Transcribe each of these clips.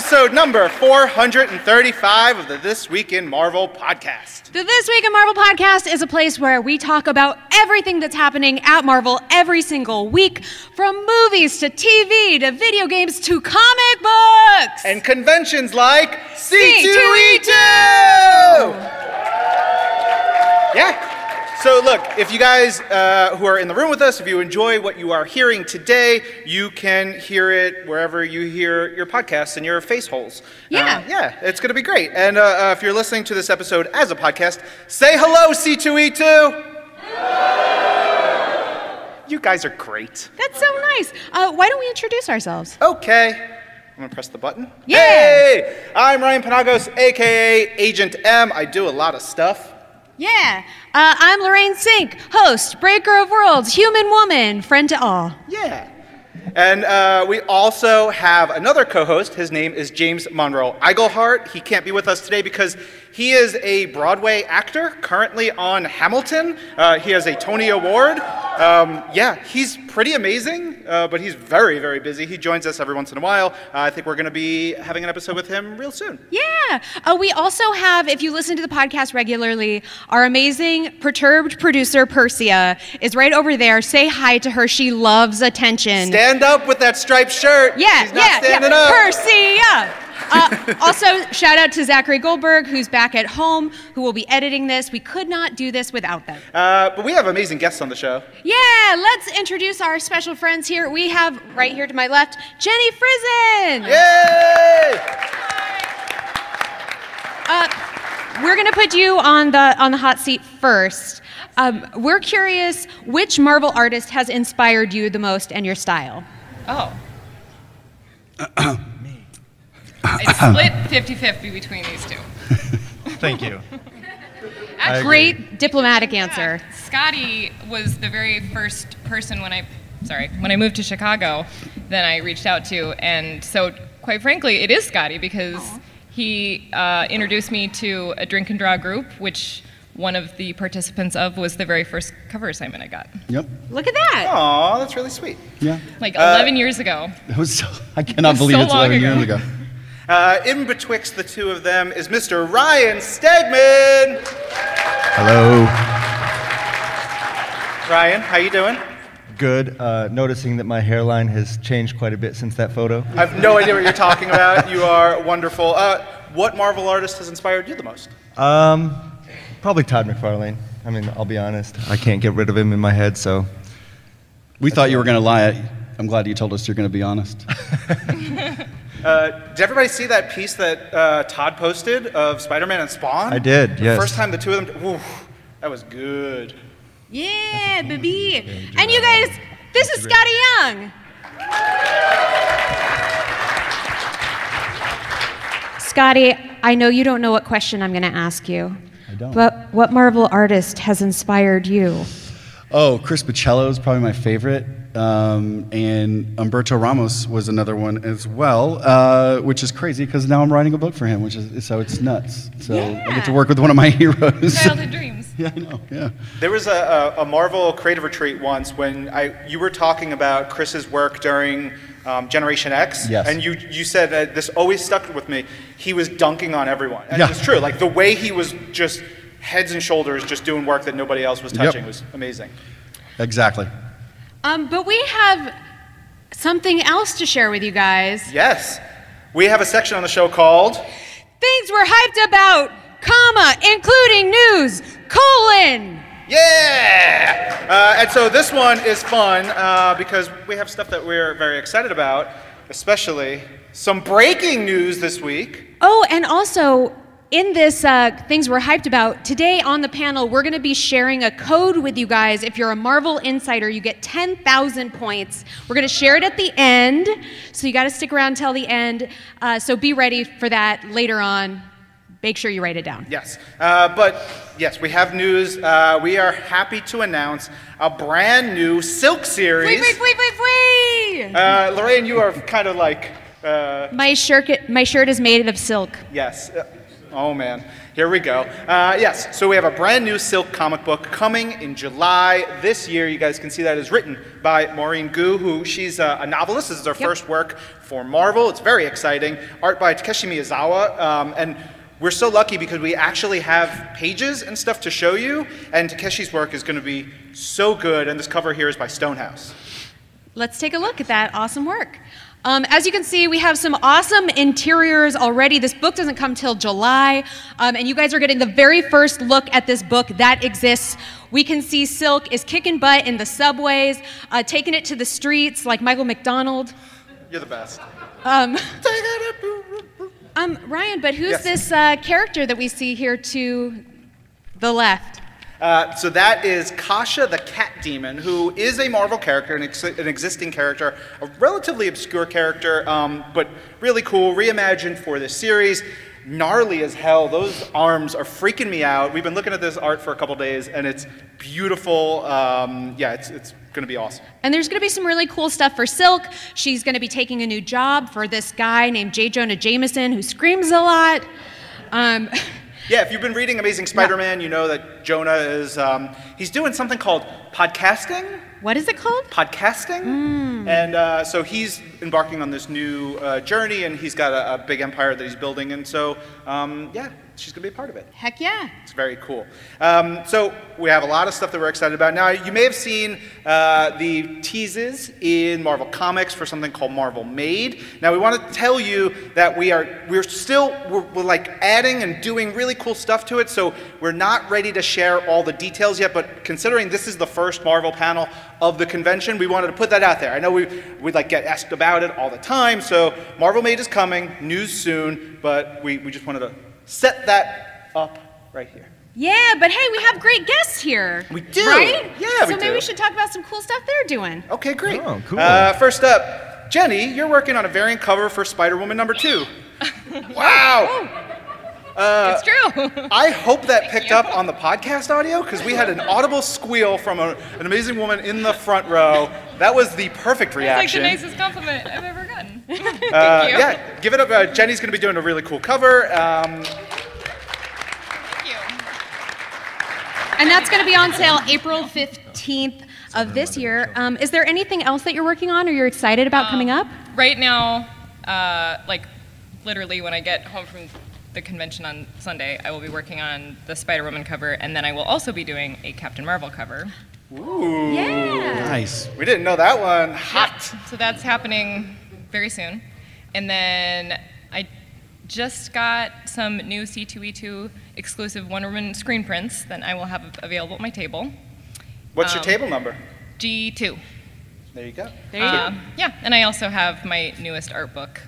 Episode number 435 of the This Week in Marvel podcast. The This Week in Marvel podcast is a place where we talk about everything that's happening at Marvel every single week, from movies to TV to video games to comic books. And conventions like C2E2! Yeah. So, look, if you guys uh, who are in the room with us, if you enjoy what you are hearing today, you can hear it wherever you hear your podcasts and your face holes. Yeah. Uh, yeah, it's going to be great. And uh, uh, if you're listening to this episode as a podcast, say hello, C2E2. You guys are great. That's so nice. Uh, why don't we introduce ourselves? Okay. I'm gonna press the button. Yeah. Hey! I'm Ryan Penagos, aka Agent M. I do a lot of stuff. Yeah. Uh, I'm Lorraine Cink, host, Breaker of Worlds, Human Woman, friend to all. Yeah. And uh, we also have another co host. His name is James Monroe Iglehart. He can't be with us today because he is a Broadway actor currently on Hamilton. Uh, he has a Tony Award. Um, yeah, he's pretty amazing, uh, but he's very, very busy. He joins us every once in a while. Uh, I think we're going to be having an episode with him real soon. Yeah. Uh, we also have, if you listen to the podcast regularly, our amazing perturbed producer, Persia, is right over there. Say hi to her. She loves attention. Stand up with that striped shirt. yeah, She's not yeah, standing yeah. up. Persia. Uh, also, shout out to Zachary Goldberg, who's back at home, who will be editing this. We could not do this without them. Uh, but we have amazing guests on the show. Yeah, let's introduce our special friends here. We have right here to my left, Jenny Frison. Yay! Uh, we're gonna put you on the on the hot seat first. Um, we're curious which Marvel artist has inspired you the most and your style. Oh. Me. It's split 50 50 between these two. Thank you. Actually, Great diplomatic answer. yeah, Skottie was the very first person when I, sorry, when I moved to Chicago, then I reached out to. And so, quite frankly, it is Skottie because he uh, introduced me to a drink and draw group, which one of the participants of was the very first cover assignment I got, Yep. Look at that. Aw, that's really sweet. Yeah. like Uh, 11 years ago. It was. So, I cannot So believe it's long 11 ago. years ago. Uh, in betwixt the two of them is Mr. Ryan Stegman. Hello. Ryan, how you doing? Good. Uh, noticing that my hairline has changed quite a bit since that photo. I have no idea what you're talking about. You are wonderful. Uh, what Marvel artist has inspired you the most? Um, probably Todd McFarlane. I mean, I'll be honest. I can't get rid of him in my head, so. We thought you were going to lie. I'm glad you told us you're going to be honest. Uh, did everybody see that piece that uh, Todd posted of Spider-Man and Spawn? I did, The yes. First time the two of them. Oof, that was good. Yeah, baby. And you guys, this is Skottie Young. Skottie, I know you don't know what question I'm going to ask you. I don't. But what Marvel artist has inspired you? Oh, Chris Bachalo is probably my favorite. Um, and Humberto Ramos was another one as well, uh, which is crazy because now I'm writing a book for him, which is so it's nuts. So I get to work with one of my heroes. Childhood dreams. yeah, I know. Yeah. There was a, a, a Marvel creative retreat once when I you were talking about Chris's work during um, Generation X, Yes. and you you said that this always stuck with me. He was dunking on everyone, and Yeah. it's true. Like the way he was just heads and shoulders, just doing work that nobody else was Yep. touching was amazing. Exactly. Um, but we have something else to share with you guys. Yes, we have a section on the show called. Things we're hyped about, comma, including news, colon. Yeah! Uh, and so this one is fun uh, because we have stuff that we're very excited about, especially some breaking news this week. Oh, and also in this uh, things we're hyped about today on the panel, we're going to be sharing a code with you guys. If you're a Marvel insider, you get 10,000 points. We're going to share it at the end, so you got to stick around till the end. Uh, so be ready for that later on. Make sure you write it down. Yes. Uh, but yes, we have news. Uh, we are happy to announce a brand new Silk series. Wait, wait, wait, wait, wait! Uh, Lorraine, you are kind of like, uh, My shirt, my shirt is made of silk. yes. Oh man, here we go. Uh, yes, so we have a brand new Silk comic book coming in July this year. You guys can see that is written by Maurene Goo, who she's a, a novelist. This is her Yep. first work for Marvel. It's very exciting. Art by Takeshi Miyazawa, um, and we're so lucky because we actually have pages and stuff to show you. And Takeshi's work is going to be so good. And this cover here is by Stonehouse. Let's take a look at that awesome work. Um, as you can see, we have some awesome interiors already. This book doesn't come till July, um, and you guys are getting the very first look at this book that exists. We can see Silk is kicking butt in the subways, uh, taking it to the streets like Michael McDonald. You're the best. Um, um, Ryan, but who's Yes. this uh, character that we see here to the left? Uh, so that is Kasha the Cat Demon, who is a Marvel character, an, ex- an existing character, a relatively obscure character, um, but really cool, reimagined for this series. Gnarly as hell. Those arms are freaking me out. We've been looking at this art for a couple days, and it's beautiful. Um, yeah, it's, it's going to be awesome. And there's going to be some really cool stuff for Silk. She's going to be taking a new job for this guy named J. Jonah Jameson, who screams a lot. Um, Yeah, if you've been reading Amazing Spider-Man, you know that Jonah is um, he's doing something called podcasting. what is it called? podcasting. And uh, so he's embarking on this new uh, journey, and he's got a, a big empire that he's building. And so, um, yeah, she's going to be a part of it. Heck yeah. It's very cool. Um, so we have a lot of stuff that we're excited about. Now, you may have seen uh, the teases in Marvel Comics for something called Marvel Made. Now, we want to tell you that we are we're still we're, we're like adding and doing really cool stuff to it. So we're not ready to share all the details yet. But considering this is the first Marvel panel of the convention, we wanted to put that out there. I know we we like get asked about it all the time. So Marvel Made is coming, news soon. But we, we just wanted to set that up right here. Yeah, but hey, we have great guests here. We do. Right? Yeah, So we maybe do. we should talk about some cool stuff they're doing. Okay, great. Oh, cool. Uh, first up, Jenny, you're working on a variant cover for Spider Woman number two. wow. it's true. I hope that picked up on the podcast audio because we had an audible squeal from a, an amazing woman in the front row. That was the perfect reaction. It's like the nicest compliment I've ever gotten. Thank Uh, you. yeah, give it up. Uh, Jenny's going to be doing a really cool cover. Um, Thank you. And that's going to be on sale April 15th of this year. Um, is there anything else that you're working on or you're excited about coming up? Right now, uh, like literally when I get home from the convention on Sunday, I will be working on the Spider Woman cover, and then I will also be doing a Captain Marvel cover. Ooh. Yeah. Nice. We didn't know that one. Hot. So that's happening very soon. And then I just got some new C2E2 exclusive Wonder Woman screen prints that I will have available at my table. What's your Um, table number? G2. There you go. There you Uh, Yeah, and I also have my newest art book,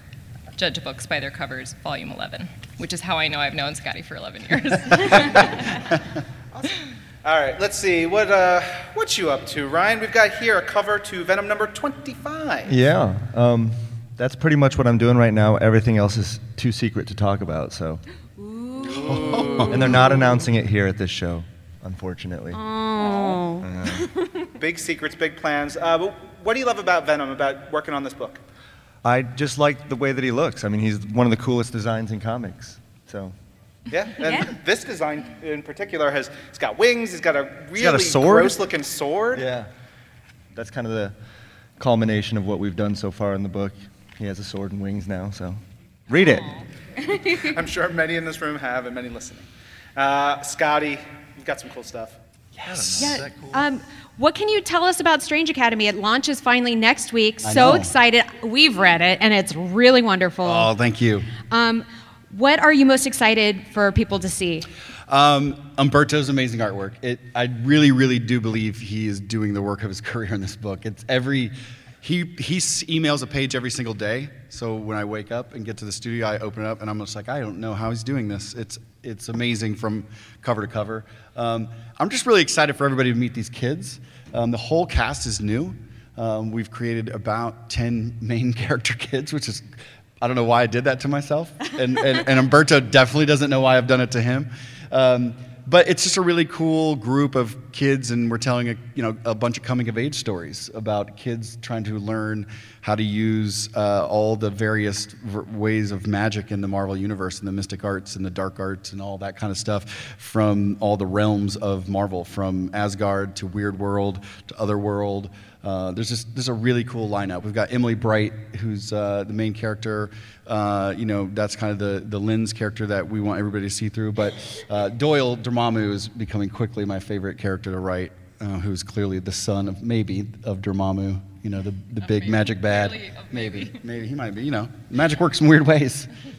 Judge Books by Their Covers, Volume 11, which is how I know I've known Skottie for 11 years. All right, let's see. What uh, what you up to, Ryan? We've got here a cover to Venom number 25. Yeah, um, that's pretty much what I'm doing right now. Everything else is too secret to talk about, so. and they're not announcing it here at this show, unfortunately. Oh. Big secrets, big plans. Uh, but what do you love about Venom, about working on this book? I just like the way that he looks. I mean, he's one of the coolest designs in comics. So, Yeah, and Yeah. this design in particular has it's got wings. He's got a really got a sword? gross-looking sword. yeah, that's kind of the culmination of what we've done so far in the book. He has a sword and wings now, so read it. I'm sure many in this room have, and many listening. Uh, Skottie, you've got some cool stuff. Yeah. Um, what can you tell us about Strange Academy? It launches finally next week. I So know. excited. We've read it, and it's really wonderful. Oh, thank you. Um, what are you most excited for people to see? Um, Humberto's amazing artwork. It, I really, really do believe he is doing the work of his career in this book. It's every, he, he emails a page every single day. So when I wake up and get to the studio, I open it up and I'm just like, I don't know how he's doing this. It's, it's amazing from cover to cover. Um, I'm just really excited for everybody to meet these kids. Um, the whole cast is new. Um, we've created about 10 main character kids, which is, I don't know why I did that to myself. And, and, and Humberto definitely doesn't know why I've done it to him. Um, but it's just a really cool group of kids, and we're telling a you know a bunch of coming of age stories about kids trying to learn how to use uh, all the various v- ways of magic in the Marvel universe and the mystic arts and the dark arts and all that kind of stuff from all the realms of Marvel, from Asgard to Weird World to Otherworld. Uh, there's just there's a really cool lineup. We've got Emily Bright, who's uh, the main character. Uh, you know, that's kind of the the lens character that we want everybody to see through. But uh, Doyle Dormammu is becoming quickly my favorite character to write. Uh, who's clearly the son of maybe of Dormammu, you know, the, the big maybe. magic bad. Maybe, maybe. maybe he might be. You know, magic works in weird ways.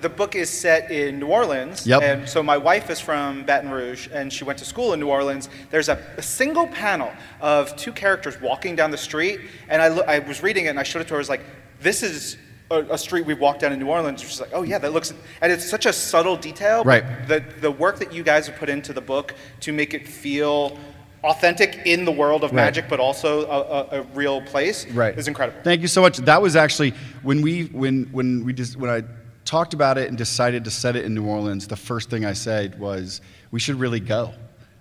The book is set in New Orleans. Yep. And so my wife is from Baton Rouge and she went to school in New Orleans. There's a, a single panel of two characters walking down the street. And I, lo- I was reading it and I showed it to her. I was like, this is a, a street we've walked down in New Orleans. She's like, oh, yeah, that looks. And it's such a subtle detail. Right. The, the work that you guys have put into the book to make it feel authentic in the world of Right. magic, but also a, a, a real place right is incredible. thank you so much that was actually when we when when we just when i talked about it and decided to set it in new orleans the first thing i said was we should really go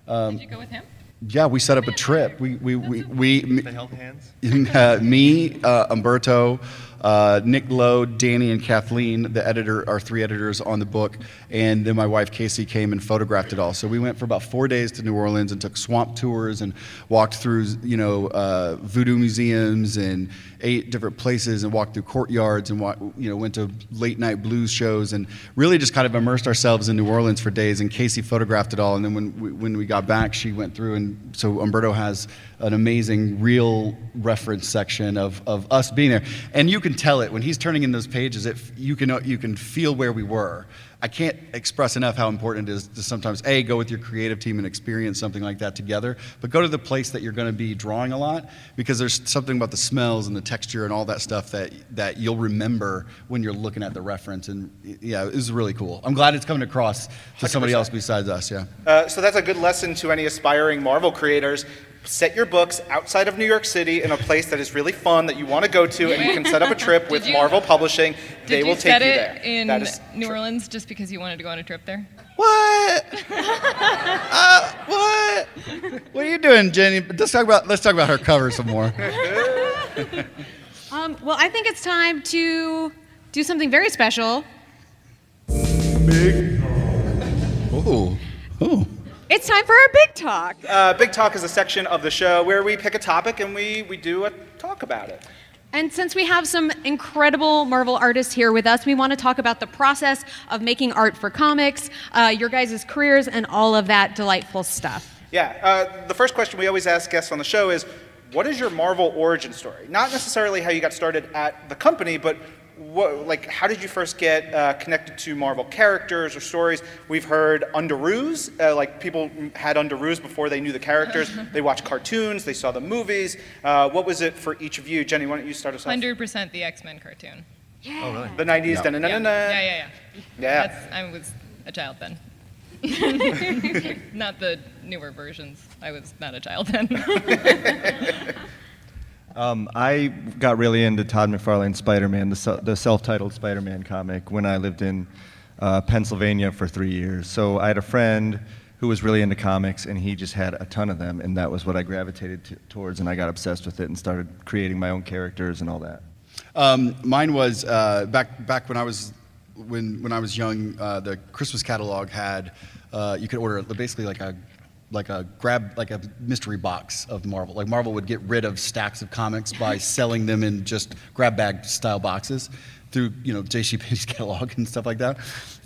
um, Did you go with him? yeah we set up a trip we we we, we They held hands. uh, me, uh, Humberto, uh, Nick Lowe, Danny, and Kathleen, the editor, our three editors on the book, and then my wife Casey came and photographed it all. So we went for about four days to New Orleans and took swamp tours and walked through, you know, uh, voodoo museums and eight different places and walked through courtyards and you know went to late night blues shows and really just kind of immersed ourselves in New Orleans for days. And Casey photographed it all. And then when we, when we got back, she went through and so Humberto has an amazing real reference section of, of us being there. And you can tell it when he's turning in those pages. It, you can you can feel where we were. I can't express enough how important it is to sometimes a go with your creative team and experience something like that together, but go to the place that you're going to be drawing a lot because there's something about the smells and the texture and all that stuff that that you'll remember when you're looking at the reference. And yeah, it was really cool. I'm glad it's coming across to somebody 100%. else besides us. Yeah. Uh, so that's a good lesson to any aspiring Marvel creators. Set your books outside of New York City in a place that is really fun that you want to go to, and you can set up a trip with you- Marvel Publishing. Did They you will take set you it there. in That is New true. Orleans just because you wanted to go on a trip there? What? uh, what? What are you doing, Jenny? Let's talk about let's talk about her cover some more. Um, well, I think it's time to do something very special. Ooh. It's time for our big talk. Uh, Big Talk is a section of the show where we pick a topic and we, we do a talk about it. And since we have some incredible Marvel artists here with us, we want to talk about the process of making art for comics, uh, your guys' careers, and all of that delightful stuff. Yeah. Uh, the first question we always ask guests on the show is, what is your Marvel origin story? Not necessarily how you got started at the company, but what, like, how did you first get uh, connected to Marvel characters or stories? We've heard Underoos, uh, like people had Underoos before they knew the characters. they watched cartoons, they saw the movies. Uh, what was it for each of you? Jenny, why don't you start us off? 100% the X Men cartoon. Yeah. Oh, really? The 90s, Yeah. da na na Yeah, na yeah, yeah. yeah. Yeah. That's, I was a child then. not the newer versions. I was not a child then. Um, I got really into Todd McFarlane's Spider-Man, the, the self-titled Spider-Man comic, when I lived in uh, Pennsylvania for three years. So I had a friend who was really into comics, and he just had a ton of them, and that was what I gravitated t- towards, and I got obsessed with it and started creating my own characters and all that. Um, mine was uh, back back when I was when when I was young. Uh, the Christmas catalog had uh, you could order basically like a like a grab like a mystery box of Marvel. Like Marvel would get rid of stacks of comics by selling them in just grab bag style boxes through you know J.C. Penney's catalog and stuff like that.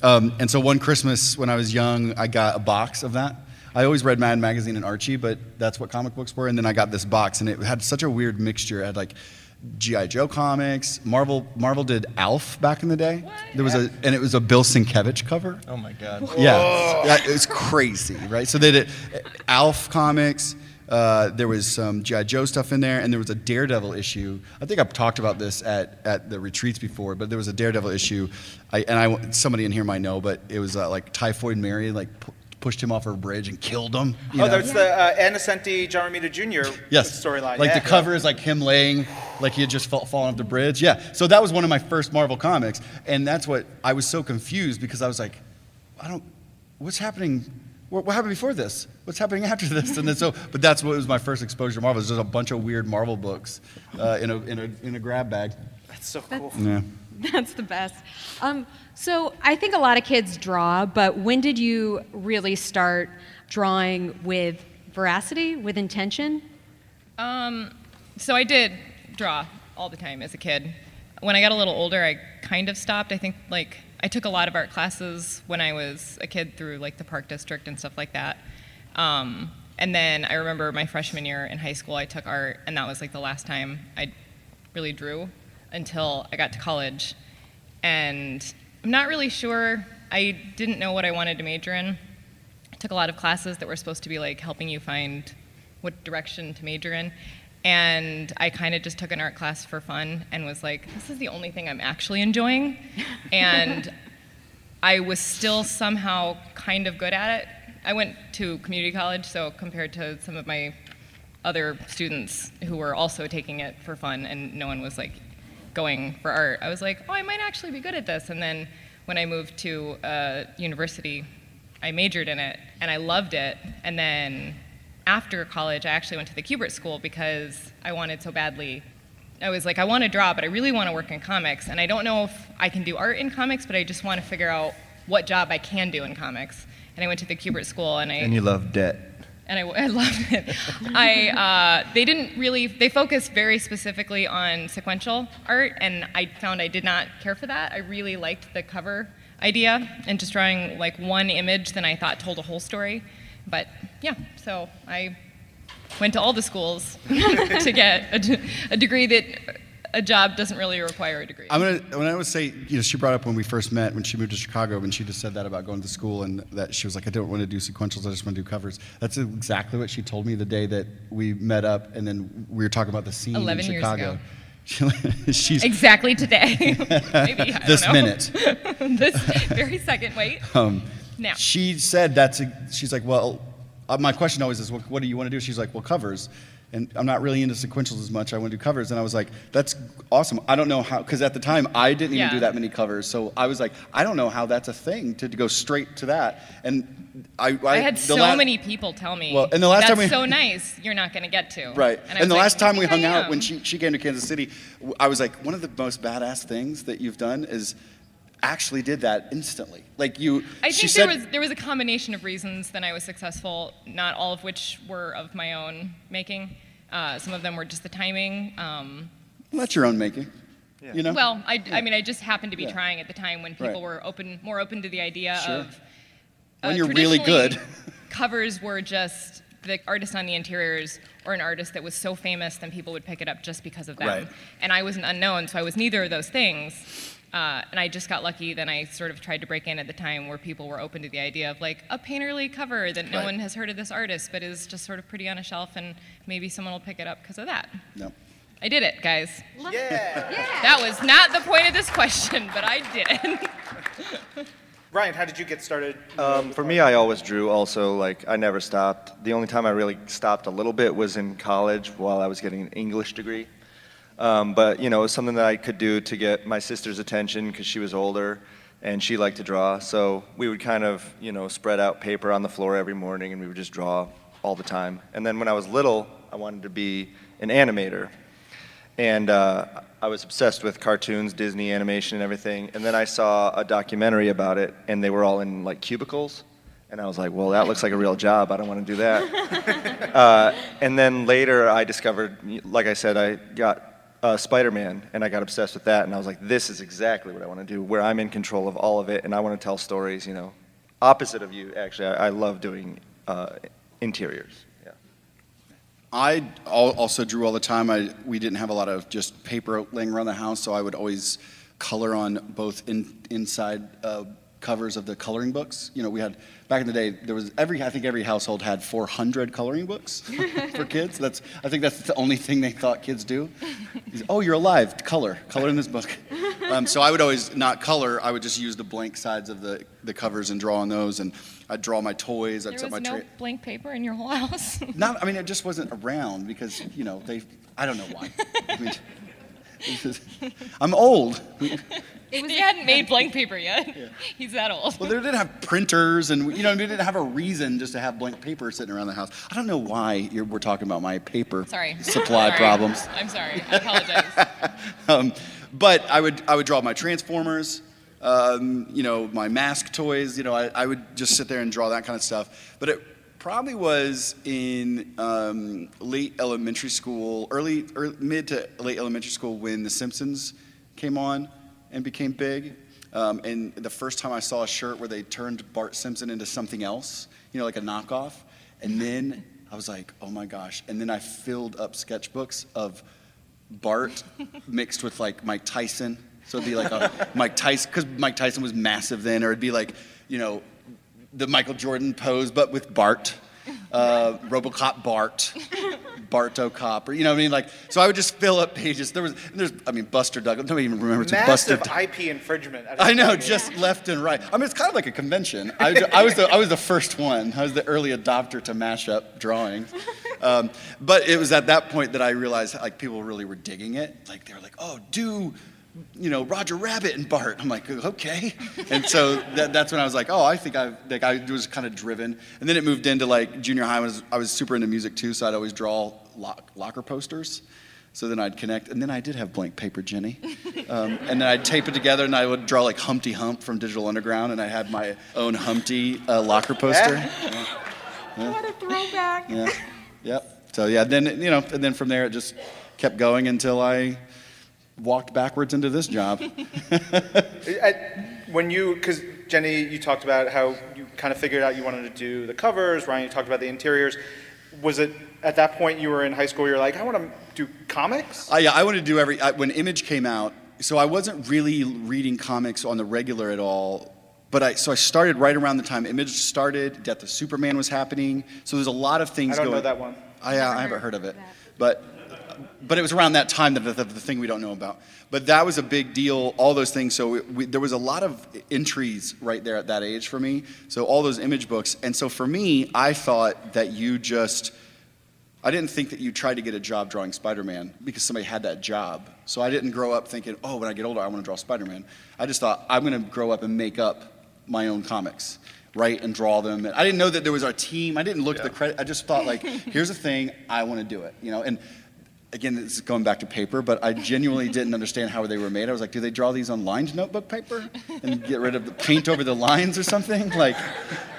Um, and so one Christmas when I was young, I got a box of that. I always read Mad Magazine and Archie, but that's what comic books were. And then I got this box, and it had such a weird mixture. It had like GI Joe comics. Marvel Marvel did Alf back in the day. There was a and it was a Bill Sienkiewicz cover. Oh my God. Yeah, yeah, it was crazy, right? So they did Alf comics. Uh, there was some GI Joe stuff in there, and there was a Daredevil issue. I think I've talked about this at, at the retreats before, but there was a Daredevil issue, I, and I somebody in here might know, but it was uh, like Typhoid Mary like pu- pushed him off a bridge and killed him. you Oh, know? that's the uh, Ann Nocenti John Romita Jr. Yes. storyline. Like yeah. the cover is like him laying, like he had just fall, fallen off the bridge. Yeah. So that was one of my first Marvel comics, and that's what I was so confused because I was like, I don't, what's happening? what, what happened before this? What's happening after this? And then so, but that's what was my first exposure to Marvel. There's just a bunch of weird Marvel books uh, in, a, in, a, in a grab bag. That's so cool. Yeah. That's the best. Um, so I think a lot of kids draw, but when did you really start drawing with veracity, with intention? Um, so I did draw all the time as a kid. When I got a little older, I kind of stopped. I think like I took a lot of art classes when I was a kid through like the park district and stuff like that. Um, and then I remember my freshman year in high school, I took art, and that was like the last time I really drew until I got to college. And I'm not really sure. I didn't know what I wanted to major in. I took a lot of classes that were supposed to be like helping you find what direction to major in. And I kind of just took an art class for fun and was like, this is the only thing I'm actually enjoying. and I was still somehow kind of good at it. I went to community college, so compared to some of my other students who were also taking it for fun and no one was like going for art, I was like, oh, I might actually be good at this. And then when I moved to uh, university, I majored in it and I loved it. And then after college, I actually went to the Kubert School because I wanted so badly. I was like, I want to draw, but I really want to work in comics. And I don't know if I can do art in comics, but I just want to figure out what job I can do in comics. And I went to the Kubert School and I And you love debt. And I, I loved it. I uh, they didn't really they focused very specifically on sequential art, and I found I did not care for that. I really liked the cover idea and just drawing like one image that I thought told a whole story. But yeah, so I went to all the schools to get a degree that a job doesn't really require a degree. I'm gonna when I would say you know she brought up when we first met when she moved to Chicago when she just said that about going to school and that she was like I don't want to do sequentials I just want to do covers. That's exactly what she told me the day that we met up and then we were talking about the scene 11 in years Chicago. ago. She's exactly today. Maybe this know. minute. this very second. Wait. Um, Now. She said that's a, she's like, well, uh, my question always is, well, what do you want to do? She's like, well, covers. And I'm not really into sequentials as much. I want to do covers. And I was like, that's awesome. I don't know how, because at the time I didn't even Yeah. do that many covers. So I was like, I don't know how that's a thing to, to go straight to that. And I, I, I had so la- many people tell me, Well, and the last that's time we- so nice, you're not going to get to. Right. I And, the like, last time we hung out, when she, she came to Kansas City, I was like, one of the most badass things that you've done is actually did that instantly. Like you, I she think there said, was there was a combination of reasons that I was successful, not all of which were of my own making. Uh, some of them were just the timing. Um, well, that's your own making. You know? well, I, I mean, I just happened to be Yeah. trying at the time when people Right. were open, more open to the idea Sure. of. When you're really good. covers were just the artist on the interiors or an artist that was so famous, then people would pick it up just because of them. Right. And I was an unknown, so I was neither of those things. Uh, and I just got lucky. Then I sort of tried to break in at the time where people were open to the idea of like a painterly cover that no Right. one has heard of this artist, but is just sort of pretty on a shelf, and maybe someone will pick it up because of that. no. I did it, guys. Yeah. yeah. That was not the point of this question, but I did it. Ryan, how did you get started? Um, for me, I always drew. Also, like I never stopped. The only time I really stopped a little bit was in college while I was getting an English degree. Um, but you know, it was something that I could do to get my sister's attention because she was older and she liked to draw. So we would kind of, you know, spread out paper on the floor every morning and we would just draw all the time. And then when I was little, I wanted to be an animator. And uh, I was obsessed with cartoons, Disney animation, and everything. And then I saw a documentary about it, and they were all in like cubicles. And I was like, well, that looks like a real job. I don't want to do that. uh, and then later, I discovered, like I said, I got uh, Spider Man, and I got obsessed with that. And I was like, this is exactly what I want to do, where I'm in control of all of it, and I want to tell stories, you know. Opposite of you, actually. I, I love doing uh, interiors. Yeah. I also drew all the time. I, we didn't have a lot of just paper laying around the house, so I would always color on both in, inside uh, covers of the coloring books. You know, we had back in the day. There was every I think every household had 400 coloring books for kids. That's I think that's the only thing they thought kids do. Is, oh, you're alive. Color, color in this book. Um, so I would always not color. I would just use the blank sides of the the covers and draw on those, and I'd draw my toys. I'd There set was my no tra- blank paper in your whole house. not, I mean, it just wasn't around because, you know, they, I don't know why. I mean, is- I'm old. It was he hadn't made blank paper yet. He's that old. Well, they didn't have printers, and you know, they didn't have a reason just to have blank paper sitting around the house. I don't know why you're, we're talking about my paper Sorry. supply Sorry. problems. I'm sorry. I apologize. um, but I would I would draw my transformers, um, you know, my mask toys. You know, I, I would just sit there and draw that kind of stuff. But it probably was in um, late elementary school, early, early mid to late elementary school when The Simpsons came on and became big. Um, and the first time I saw a shirt where they turned Bart Simpson into something else, you know, like a knockoff, and then I was like, oh my gosh! And then I filled up sketchbooks of Bart mixed with like Mike Tyson. So it'd be like a Mike Tyson, because Mike Tyson was massive then, or it'd be like, you know, the Michael Jordan pose, but with Bart, uh, Robocop Bart, Barto Cop, or you know what I mean? Like, so I would just fill up pages. There was, there's, I mean, Buster Douglas. Nobody even remembers who Buster. Massive Douglas. IP infringement. I know, just left and right. I mean, it's kind of like a convention. I, I was the I was the first one. I was the early adopter to mash up drawings. Um, but it was at that point that I realized like people really were digging it. Like they were like, oh, do you know Roger Rabbit and Bart? I'm like, okay. And so that, that's when I was like, oh, I think I like I was kind of driven. And then it moved into like junior high. I was I was super into music too, so I'd always draw lock, locker posters. So then I'd connect, and then I did have blank paper Jenny. Um, and then I'd tape it together, and I would draw like Humpty Hump from Digital Underground, and I had my own Humpty uh, locker poster. What a throwback. Yeah, yep. So yeah, then you know, and then from there it just kept going until I walked backwards into this job. When you, because Jenny, you talked about how you kind of figured out you wanted to do the covers. Ryan, you talked about the interiors. Was it at that point you were in high school? You're like, I want to do comics. I, yeah, I wanted to do every I, when Image came out. So I wasn't really reading comics on the regular at all. But I so I started right around the time Image started. Death of Superman was happening. So there's a lot of things. I don't going, know that one. I, I haven't heard of it, but but it was around that time that the, the, the thing we don't know about. But that was a big deal. All those things. So we, we, there was a lot of entries right there at that age for me. So all those image books. And so for me, I thought that you just. I didn't think that you tried to get a job drawing Spider-Man because somebody had that job. So I didn't grow up thinking, oh, when I get older, I want to draw Spider-Man. I just thought I'm going to grow up and make up my own comics, write and draw them. And I didn't know that there was our team. I didn't look at the credit. I just thought like, here's a thing, I want to do it. You know, and again, this is going back to paper, but I genuinely didn't understand how they were made. I was like, do they draw these on lined notebook paper and get rid of the paint over the lines or something? Like,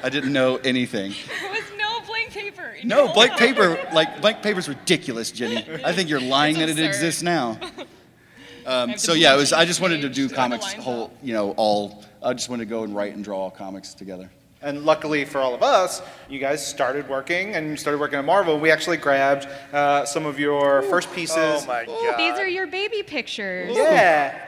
I didn't know anything. There was no blank paper. No, blank paper, like blank paper's ridiculous, Jenny. I think you're lying that it exists now. Um, so yeah, it was. I just wanted to do comics whole, you know, all. I just wanted to go and write and draw comics together. And luckily for all of us, you guys started working and you started working at Marvel. We actually grabbed uh, some of your first pieces. Oh my god. These are your baby pictures Yeah.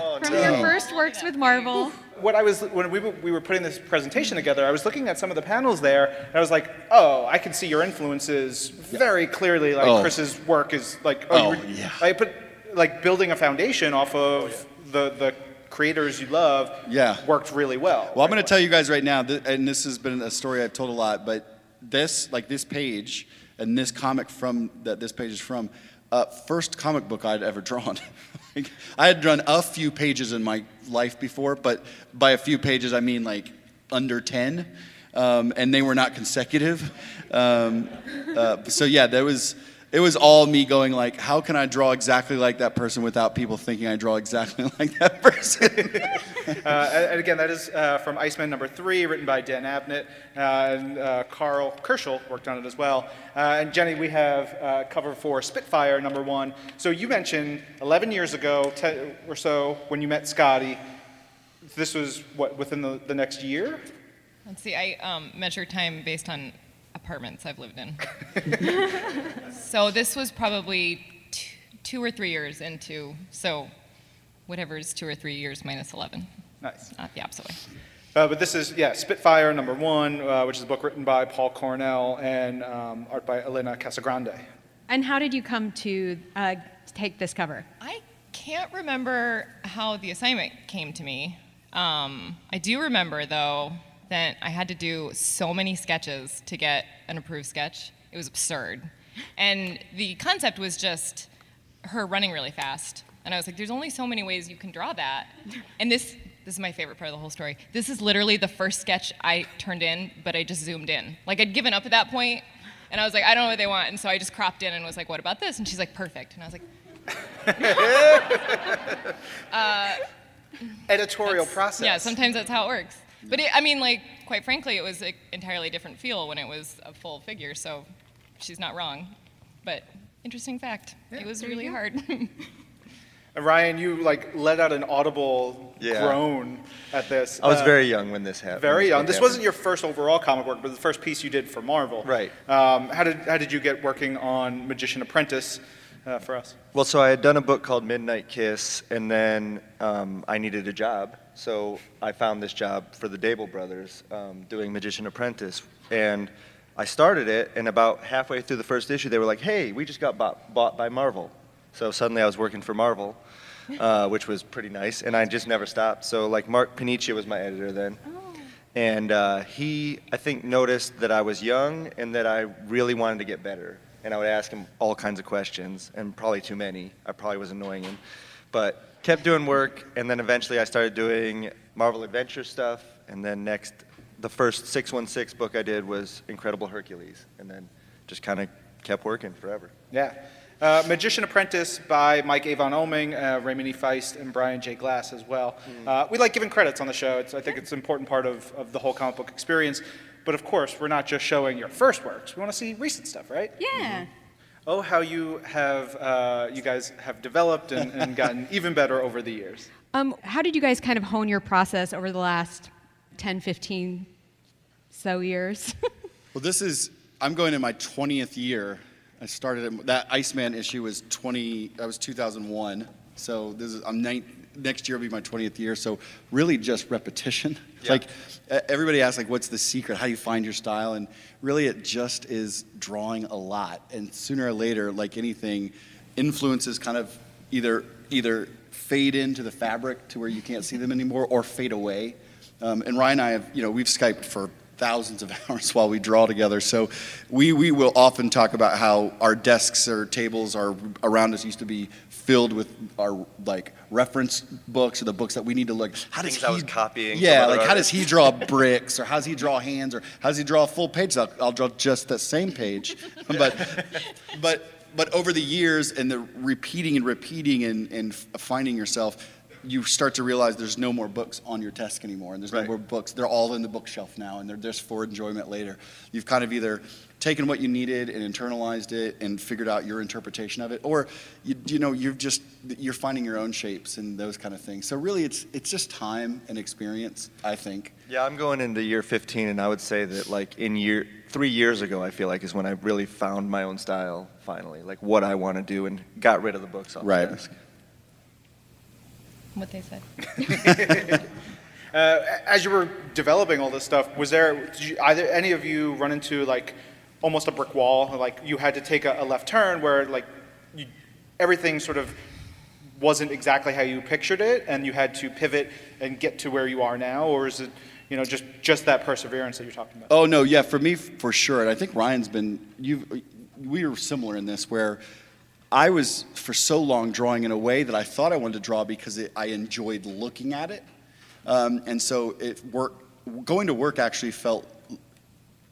Oh, from no. your first works with Marvel. What I was when we, were- we were putting this presentation together, I was looking at some of the panels there, and I was like, "Oh, I can see your influences very clearly. Like Oh. Chris's work is like, Oh, you were- yeah. I put like building a foundation off of the the creators you love. Yeah. worked really well. Well, I'm going to tell you guys right now, th- and this has been a story I've told a lot, but this, like this page, and this comic from that this page is from, uh, first comic book I'd ever drawn. Like, I had drawn a few pages in my life before, but by a few pages I mean like under 10, um, and they were not consecutive. Um, uh, so yeah, that was. It was all me going like, how can I draw exactly like that person without people thinking I draw exactly like that person? Uh, and and again, that is uh, from Iceman number three, written by Dan Abnett, uh, and uh, Karl Kerschl worked on it as well. Uh, and Jenny, we have uh, cover for Spitfire number one. So you mentioned 11 years ago 10 or so when you met Skottie. This was what within the, the next year. Let's see. I um, measure time based on apartments I've lived in. so this was probably t- two or three years into. So whatever is two or three years minus 11. Nice. Not the opposite way. Uh, but this is yeah, Spitfire number one, uh, which is a book written by Paul Cornell and um, art by Elena Casagrande. And how did you come to uh, take this cover? I can't remember how the assignment came to me. Um, I do remember, though, that I had to do so many sketches to get an approved sketch. It was absurd. And the concept was just her running really fast And I was like, there's only so many ways you can draw that. And this this is my favorite part of the whole story. This is literally the first sketch I turned in, but I just zoomed in. Like I'd given up at that point, and I was like, I don't know what they want, and so I just cropped in and was like, what about this? And she's like, perfect. And I was like, uh, Editorial process. Yeah, sometimes that's how it works. But it, I mean, like, quite frankly, it was an entirely different feel when it was a full figure. So she's not wrong. But interesting fact, it was really hard. And Ryan, you like let out an audible Yeah. groan at this. I was Uh, very young when this happened. very young. This happened. wasn't your first overall comic work, but the first piece you did for Marvel. Right. Um, how did how did you get working on Magician Apprentice uh, for us? Well, so I had done a book called Midnight Kiss, and then um, I needed a job. So I found this job for the Dabel brothers um, doing Magician Apprentice. And I started it, and about halfway through the first issue, they were like, hey, we just got bought, bought by Marvel. So suddenly I was working for Marvel, uh, which was pretty nice, and I just never stopped. So, like, Mark Paniccia was my editor then. And uh, he, I think, noticed that I was young and that I really wanted to get better. And I would ask him all kinds of questions, and probably too many. I probably was annoying him. But kept doing work, and then eventually I started doing Marvel Adventure stuff. And then next, the first 616 book I did was Incredible Hercules. And then just kind of kept working forever. Yeah. Uh, Magician Apprentice by Mike Avon Oeming, uh, Raymond E. Feist, and Brian J. Glass as well. Uh, we like giving credits on the show. It's, I think it's an important part of, of the whole comic book experience. But of course, we're not just showing your first works. We want to see recent stuff, right? Yeah. Oh, how you have, uh, you guys have developed and, and gotten even better over the years. Um, how did you guys kind of hone your process over the last 10, 15 so years? Well, this is, I'm going in my 20th year. I started, at- that Iceman issue was 20, that was 2001. So this is, I'm nine, next year will be my 20th year. So really just repetition. Yeah. Like everybody asks, like, what's the secret? How do you find your style? And really it just is drawing a lot. And sooner or later, like anything, influences kind of either, either fade into the fabric to where you can't see them anymore or fade away. Um, and Ryan and I have, you know, we've Skyped for thousands of hours while we draw together. So we, we will often talk about how our desks or tables are around us used to be filled with our like reference books or the books that we need to look. How does Things he I was copying Yeah, like how does he draw bricks or how does he draw hands or how does he draw a full page? I'll, I'll draw just that same page. but but but over the years and the repeating and repeating and, and finding yourself, you start to realize there's no more books on your desk anymore, and there's no more books. They're all in the bookshelf now, and they're just for enjoyment later. You've kind of either taken what you needed and internalized it and figured out your interpretation of it, or you, you know you're just you're finding your own shapes and those kind of things. So really, it's it's just time and experience, I think. Yeah, I'm going into year 15, and I would say that like in year three years ago, I feel like is when I really found my own style finally, like what I want to do, and got rid of the books off Right. the desk. what they said. Uh, as you were developing all this stuff, was there did you, either any of you run into like almost a brick wall? Like you had to take a, a left turn where like you, everything sort of wasn't exactly how you pictured it, and you had to pivot and get to where you are now, or is it you know just just that perseverance that you're talking about? Oh no, yeah, for me for sure. And I think Ryan's been you. We were similar in this where. I was for so long drawing in a way that I thought I wanted to draw because it, I enjoyed looking at it, um, and so it work. Going to work actually felt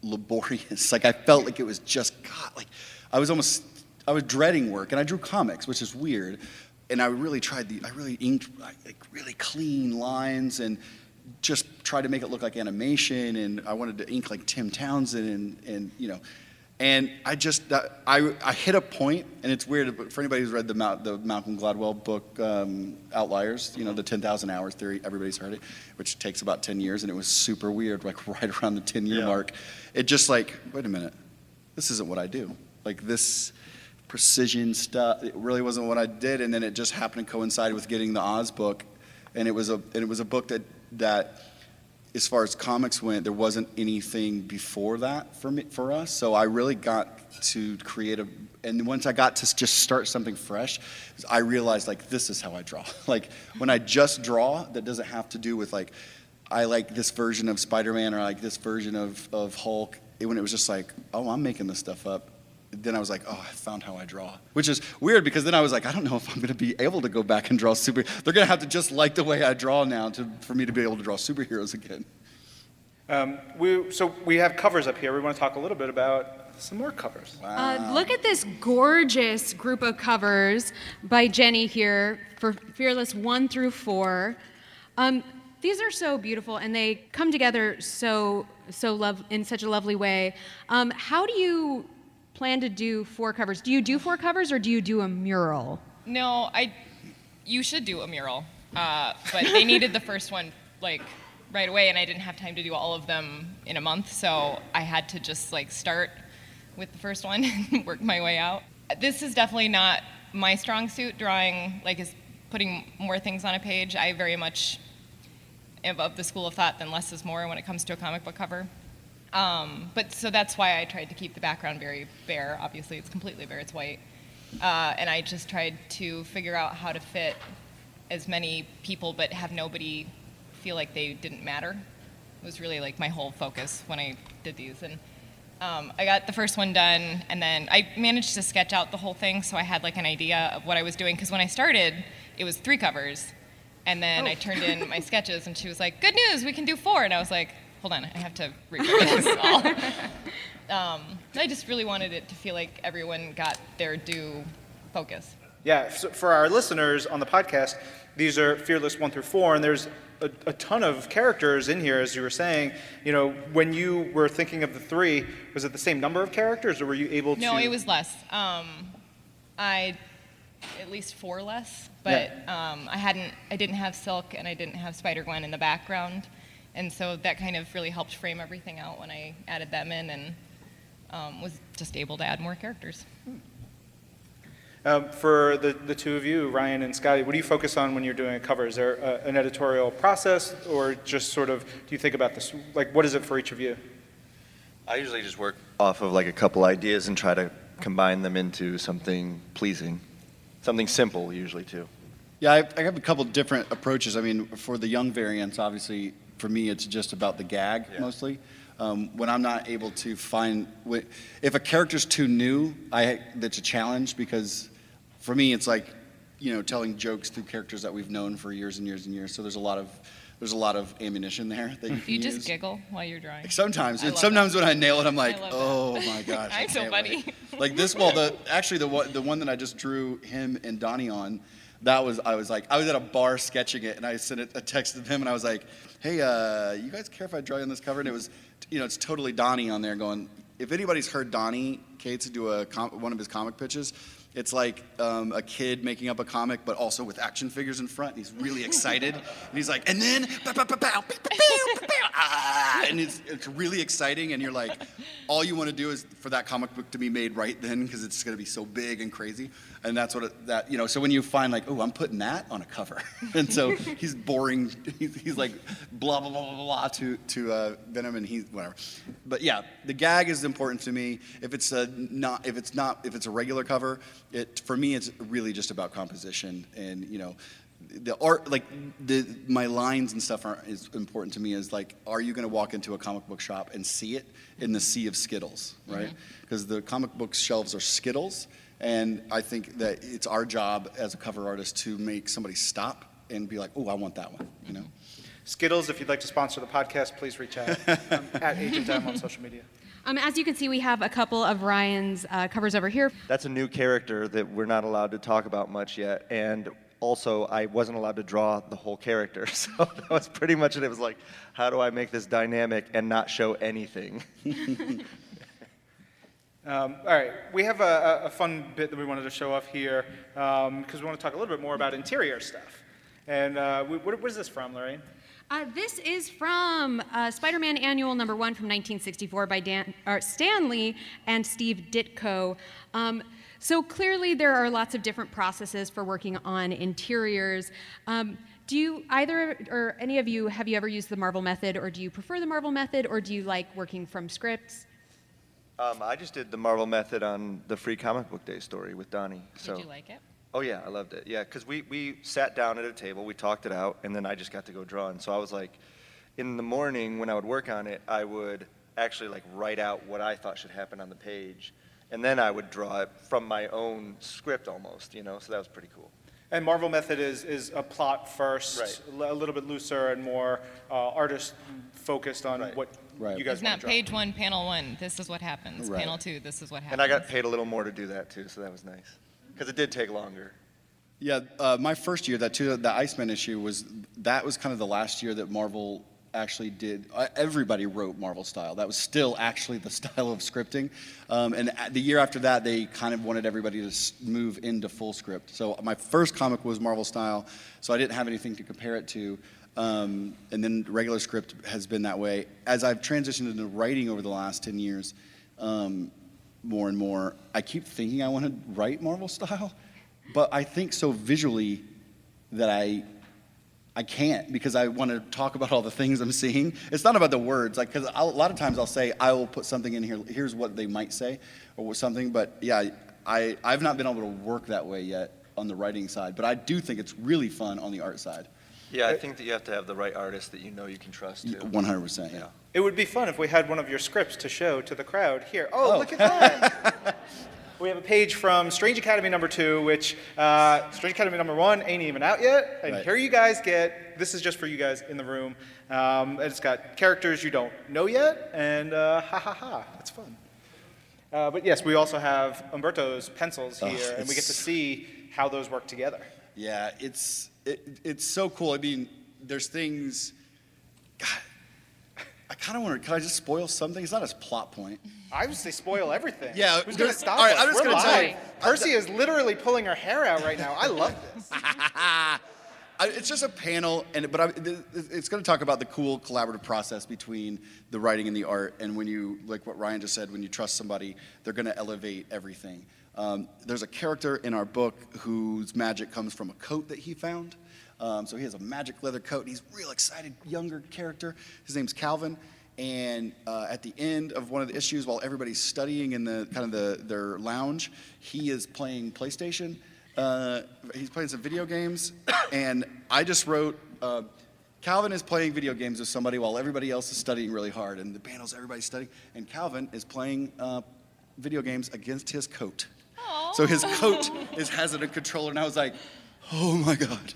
laborious. Like I felt like it was just God. Like I was almost I was dreading work, and I drew comics, which is weird. And I really tried the I really inked like really clean lines and just tried to make it look like animation. And I wanted to ink like Tim Townsend and and you know. And I just, I, I hit a point, and it's weird, but for anybody who's read the, the Malcolm Gladwell book, um, Outliers, you know, the 10,000 hours theory, everybody's heard it, which takes about 10 years, and it was super weird, like right around the 10 year Yeah. mark. It just like, wait a minute, this isn't what I do. Like this precision stuff, it really wasn't what I did, and then it just happened to coincide with getting the Oz book, and it was a, and it was a book that, that as far as comics went, there wasn't anything before that for me for us. So I really got to create a, and once I got to just start something fresh, I realized like this is how I draw. like when I just draw, that doesn't have to do with like I like this version of Spider-Man or like this version of of Hulk. It, when it was just like, oh, I'm making this stuff up. Then I was like, oh, I found how I draw, which is weird because then I was like, I don't know if I'm going to be able to go back and draw super. They're going to have to just like the way I draw now to, for me to be able to draw superheroes again. Um, we, so we have covers up here. We want to talk a little bit about some more covers. Uh, look at this gorgeous group of covers by Jenny here for Fearless 1 through 4. Um, these are so beautiful and they come together so so love in such a lovely way. Um, how do you plan to do four covers? Do you do four covers or do you do a mural? No, I. You should do a mural, uh, but they needed the first one like right away, and I didn't have time to do all of them in a month, so I had to just like start with the first one and work my way out. This is definitely not my strong suit. Drawing like is putting more things on a page. I very much am of the school of thought than less is more when it comes to a comic book cover. Um, but so that's why I tried to keep the background very bare. Obviously, it's completely bare. It's white, uh, and I just tried to figure out how to fit as many people, but have nobody feel like they didn't matter. It was really like my whole focus when I did these, and um, I got the first one done, and then I managed to sketch out the whole thing, so I had like an idea of what I was doing. Because when I started, it was three covers, and then I turned in my sketches, and she was like, "Good news, we can do four. and I was like, "Hold on, I have to record this all." um, I just really wanted it to feel like everyone got their due focus. Yeah, so for our listeners on the podcast, these are Fearless 1 through 4, and there's a, a, ton of characters in here, as you were saying. You know, when you were thinking of the three, was it the same number of characters, or were you able to? No, it was less. Um, I at least four less, but Yeah. um, I hadn't, I didn't have Silk and I didn't have Spider Gwen in the background, and so that kind of really helped frame everything out when I added them in and um, was just able to add more characters. Um, for the, the two of you, Ryan and Skottie, what do you focus on when you're doing a cover? Is there a, an editorial process, or just sort of do you think about this? Like, what is it for each of you? I usually just work off of like a couple ideas and try to combine them into something pleasing, something simple usually too. Yeah, I, I have a couple different approaches. I mean, for the young variants, obviously, for me, it's just about the gag Yeah. mostly. Um, when I'm not able to find, if a character's too new, I that's a challenge because for me, it's like, you know, telling jokes through characters that we've known for years and years and years. So there's a lot of there's a lot of ammunition there that you can Do you just use. giggle while you're drawing? Sometimes, I and sometimes that. when I nail it, I'm like, oh that. my gosh, I I'm so funny. Like this, well, the actually the one the one that I just drew him and Donnie on, that was I was like I was at a bar sketching it, and I sent it, text to him, and I was like, hey, uh, you guys care if I draw you on this cover? And it was, you know, it's totally Donnie on there going. If anybody's heard Donnie Cates do a com- one of his comic pitches, it's like um, a kid making up a comic, but also with action figures in front. He's really excited, and he's like, and then, and it's, it's really exciting. And you're like, all you want to do is for that comic book to be made right then, because it's going to be so big and crazy. And that's what it, that you know. So when you find like, oh, I'm putting that on a cover, and so he's boring. He's, he's like, blah blah blah blah blah to to uh, Venom, and he whatever. But yeah, the gag is important to me. If it's a not, if it's not, if it's a regular cover it for me it's really just about composition and you know the art like the my lines and stuff are is important to me is like are you going to walk into a comic book shop and see it in the sea of skittles right? Because the comic book shelves are skittles and i think that it's our job as a cover artist to make somebody stop and be like oh i want that one you know? Skittles, if you'd like to sponsor the podcast, please reach out um, at Agent M on social media. Um, as you can see, we have a couple of Ryan's uh, covers over here. That's a new character that we're not allowed to talk about much yet, and also I wasn't allowed to draw the whole character, so that was pretty much it. It was like, how do I make this dynamic and not show anything? Um, all right, we have a, a- a fun bit that we wanted to show off here because we want to talk a little bit more about interior stuff. And uh, we, what, what is this from, Lorraine? Uh, this is from uh, Spider-Man Annual Number One from 1964 by Dan, or Stan Lee and Steve Ditko. Um, so clearly, there are lots of different processes for working on interiors. Um, do you either or any of you have you ever used the Marvel method, or do you prefer the Marvel method, or do you like working from scripts? Um, I just did the Marvel method on the free comic book day story with Donnie. So. Did you like it? Oh yeah, I loved it. Yeah, because we, we sat down at a table, we talked it out, and then I just got to go draw. And so I was like, in the morning when I would work on it, I would actually like write out what I thought should happen on the page, and then I would draw it from my own script almost, you know. So that was pretty cool. And Marvel Method is, is a plot first, Right. a little bit looser and more uh, artist focused on Right. what Right. you guys It's not draw. page one, panel one. This is what happens. Right. Panel two, this is what happens. And I got paid a little more to do that too, so that was nice. Because it did take longer. Yeah, uh, my first year, that two, the Iceman issue was that was kind of the last year that Marvel actually did. Uh, everybody wrote Marvel style. That was still actually the style of scripting. Um, and the year after that, they kind of wanted everybody to move into full script. So my first comic was Marvel style, so I didn't have anything to compare it to. Um, and then regular script has been that way. As I've transitioned into writing over the last 10 years, um, more and more, I keep thinking I want to write Marvel style, but I think so visually that I I can't because I want to talk about all the things I'm seeing. It's not about the words, like because a lot of times I'll say I will put something in here. Here's what they might say, or something. But yeah, I I've not been able to work that way yet on the writing side. But I do think it's really fun on the art side. Yeah, I think that you have to have the right artist that you know you can trust too. 100. percent Yeah. It would be fun if we had one of your scripts to show to the crowd here. Oh, Oh. look at that. we have a page from Strange Academy number two, which uh, Strange Academy number one ain't even out yet. And Right. here you guys get, this is just for you guys in the room. Um, and it's got characters you don't know yet, and uh, ha ha ha, it's fun. Uh, but yes, we also have Humberto's pencils Oh, here, and we get to see how those work together. Yeah, it's it, it's so cool. I mean, there's things. God, I kind of wonder. Can I just spoil something? It's not a plot point. I would say spoil everything. Yeah, Who's going to stop all right, us? I'm just We're gonna tell you- Percy is literally pulling her hair out right now. I love this. It's just a panel, and but I, it's going to talk about the cool collaborative process between the writing and the art. And when you, like what Ryan just said, when you trust somebody, they're going to elevate everything. Um, there's a character in our book whose magic comes from a coat that he found. Um, so he has a magic leather coat. And he's a real excited younger character. His name's Calvin. And uh, at the end of one of the issues, while everybody's studying in the kind of the, their lounge, he is playing PlayStation. Uh, he's playing some video games, and I just wrote. Uh, Calvin is playing video games with somebody while everybody else is studying really hard, and the panel's everybody's studying, and Calvin is playing uh, video games against his coat. So his coat is has a controller, and I was like, "Oh my god!"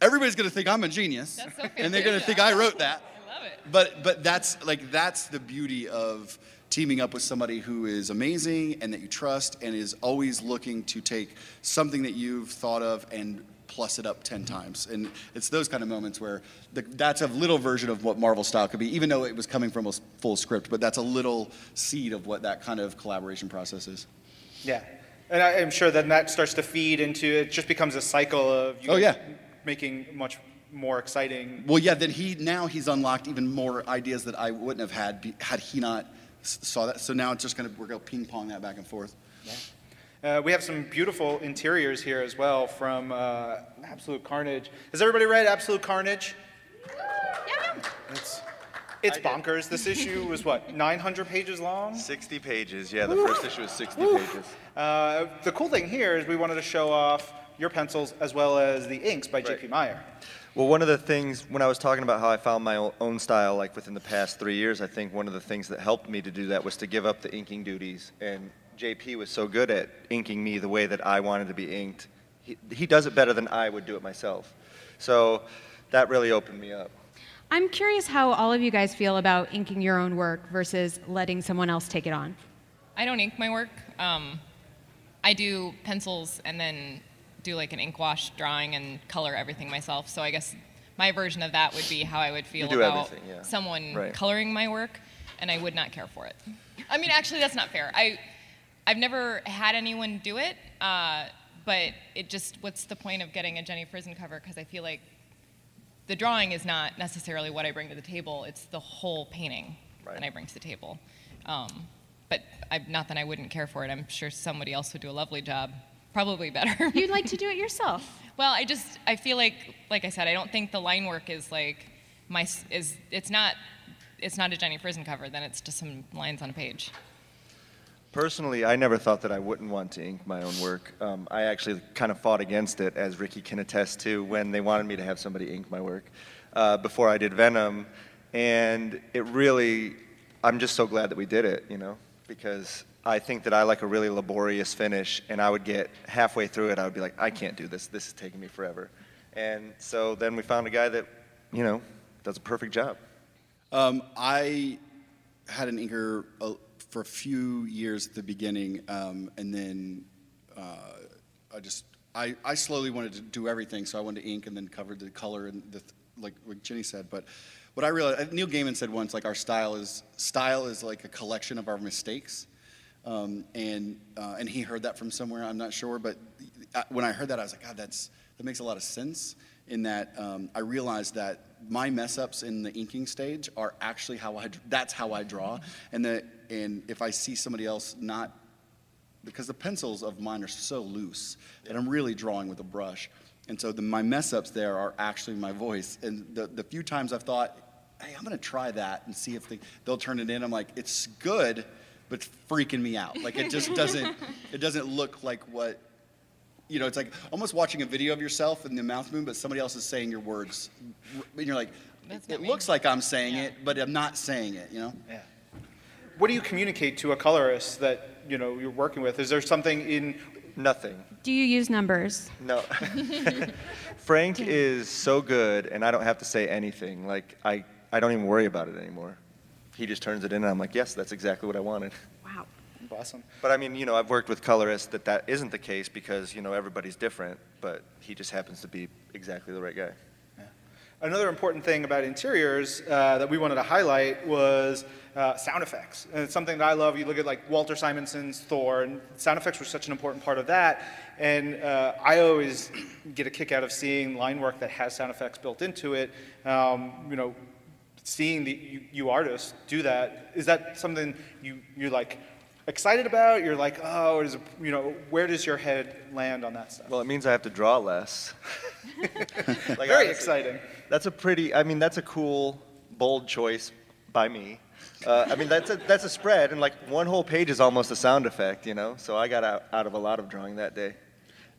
Everybody's gonna think I'm a genius, That's so and they're gonna think I wrote that. I love it. But but that's like that's the beauty of teaming up with somebody who is amazing and that you trust and is always looking to take something that you've thought of and plus it up 10 times. And it's those kind of moments where the, that's a little version of what Marvel style could be, even though it was coming from a full script, but that's a little seed of what that kind of collaboration process is. Yeah. And I, I'm sure then that starts to feed into it, just becomes a cycle of you Oh, yeah. making much more exciting. Well, yeah, then he now he's unlocked even more ideas that I wouldn't have had be, had he not saw that. So now it's just gonna we're gonna ping pong that back and forth. Uh, we have some beautiful interiors here as well from uh, Absolute Carnage. Has everybody read Absolute Carnage? It's, it's bonkers. This issue was what, 900 pages long? 60 pages, yeah. The first issue was 60 pages. Uh, the cool thing here is we wanted to show off your pencils as well as the inks by Right. J.P. Mayer. Well, one of the things when I was talking about how I found my o- own style, like within the past three years, I think one of the things that helped me to do that was to give up the inking duties. And JP was so good at inking me the way that I wanted to be inked. He, he does it better than I would do it myself. So that really opened me up. I'm curious how all of you guys feel about inking your own work versus letting someone else take it on. I don't ink my work. Um, I do pencils and then do like an ink wash drawing and color everything myself. So I guess my version of that would be how I would feel about yeah. someone Right. coloring my work, and I would not care for it. I mean, actually, that's not fair. I, I've never had anyone do it, uh, but it just what's the point of getting a Jenny Frison cover? Because I feel like the drawing is not necessarily what I bring to the table. It's the whole painting Right. that I bring to the table. Um, but I, not that I wouldn't care for it. I'm sure somebody else would do a lovely job, probably better. You'd like to do it yourself. well, I just I feel like, like I said, I don't think the line work is like my is. It's not. It's not a Jenny Frison cover. Then it's just some lines on a page. Personally, I never thought that I wouldn't want to ink my own work. Um, I actually kind of fought against it, as Ricky can attest to, when they wanted me to have somebody ink my work uh, before I did Venom. And it really, I'm just so glad that we did it, you know, because I think that I like a really laborious finish, and I would get halfway through it, I would be like, I can't do this. This is taking me forever. And so then we found a guy that, you know, does a perfect job. Um, I had an inker uh, for a few years at the beginning, um, and then uh, I just I, I slowly wanted to do everything. So I wanted to ink and then covered the color and the like what Jenny said. But what I realized, Neil Gaiman said once, like our style is style is like a collection of our mistakes. Um, and uh, and he heard that from somewhere. I'm not sure, but uh, when I heard that, I was like, God, that's that makes a lot of sense. In that, um, I realized that my mess ups in the inking stage are actually how I that's how I draw, and that and if I see somebody else not because the pencils of mine are so loose and I'm really drawing with a brush. And so the, my mess ups there are actually my voice. And the, the few times I've thought, hey, I'm to try that and see if they, they'll turn it in, I'm like, it's good, but freaking me out. Like it just doesn't, it doesn't look like what, you know, it's like almost watching a video of yourself and the mouth movement, but somebody else is saying your words. And you're like, That's it not me. looks like I'm saying Yeah. it, but I'm not saying it, you know? Yeah. What do you communicate to a colorist that you know you're working with? Is there something in Nothing. Do you use numbers? No. Frank is so good, and I don't have to say anything. Like, I, I don't even worry about it anymore. He just turns it in, and I'm like, yes, that's exactly what I wanted. Awesome? But I mean, you know, I've worked with colorists that that isn't the case because, you know, everybody's different, but he just happens to be exactly the right guy. Another important thing about interiors uh, that we wanted to highlight was uh, sound effects. And it's something that I love. You look at like Walter Simonson's Thor, and sound effects were such an important part of that. And uh, I always get a kick out of seeing line work that has sound effects built into it. Um, you know, seeing the you, you artists do that is that something you you're like excited about? You're like, oh, is you know, where does your head land on that stuff? Well, it means I have to draw less. like, Very honestly, exciting. That's a pretty, I mean, that's a cool, bold choice by me. Uh, I mean, that's a, that's a spread, and like one whole page is almost a sound effect, you know? So I got out, out of a lot of drawing that day.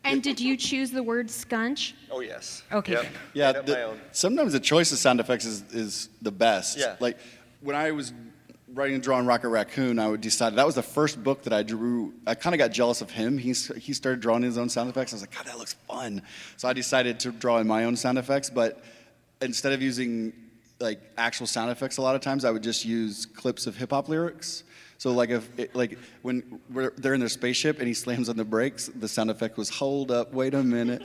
And did you choose the word scunch? Oh, yes. Okay. Yep. Yeah, the- sometimes the choice of sound effects is, is the best. Yeah. Like when I was writing and drawing Rocket Raccoon, I would decide that was the first book that I drew. I kind of got jealous of him. He's, he started drawing his own sound effects. I was like, God, that looks fun. So I decided to draw in my own sound effects, but instead of using like actual sound effects, a lot of times I would just use clips of hip hop lyrics. So like if it, like when they're in their spaceship and he slams on the brakes, the sound effect was "Hold up, wait a minute,"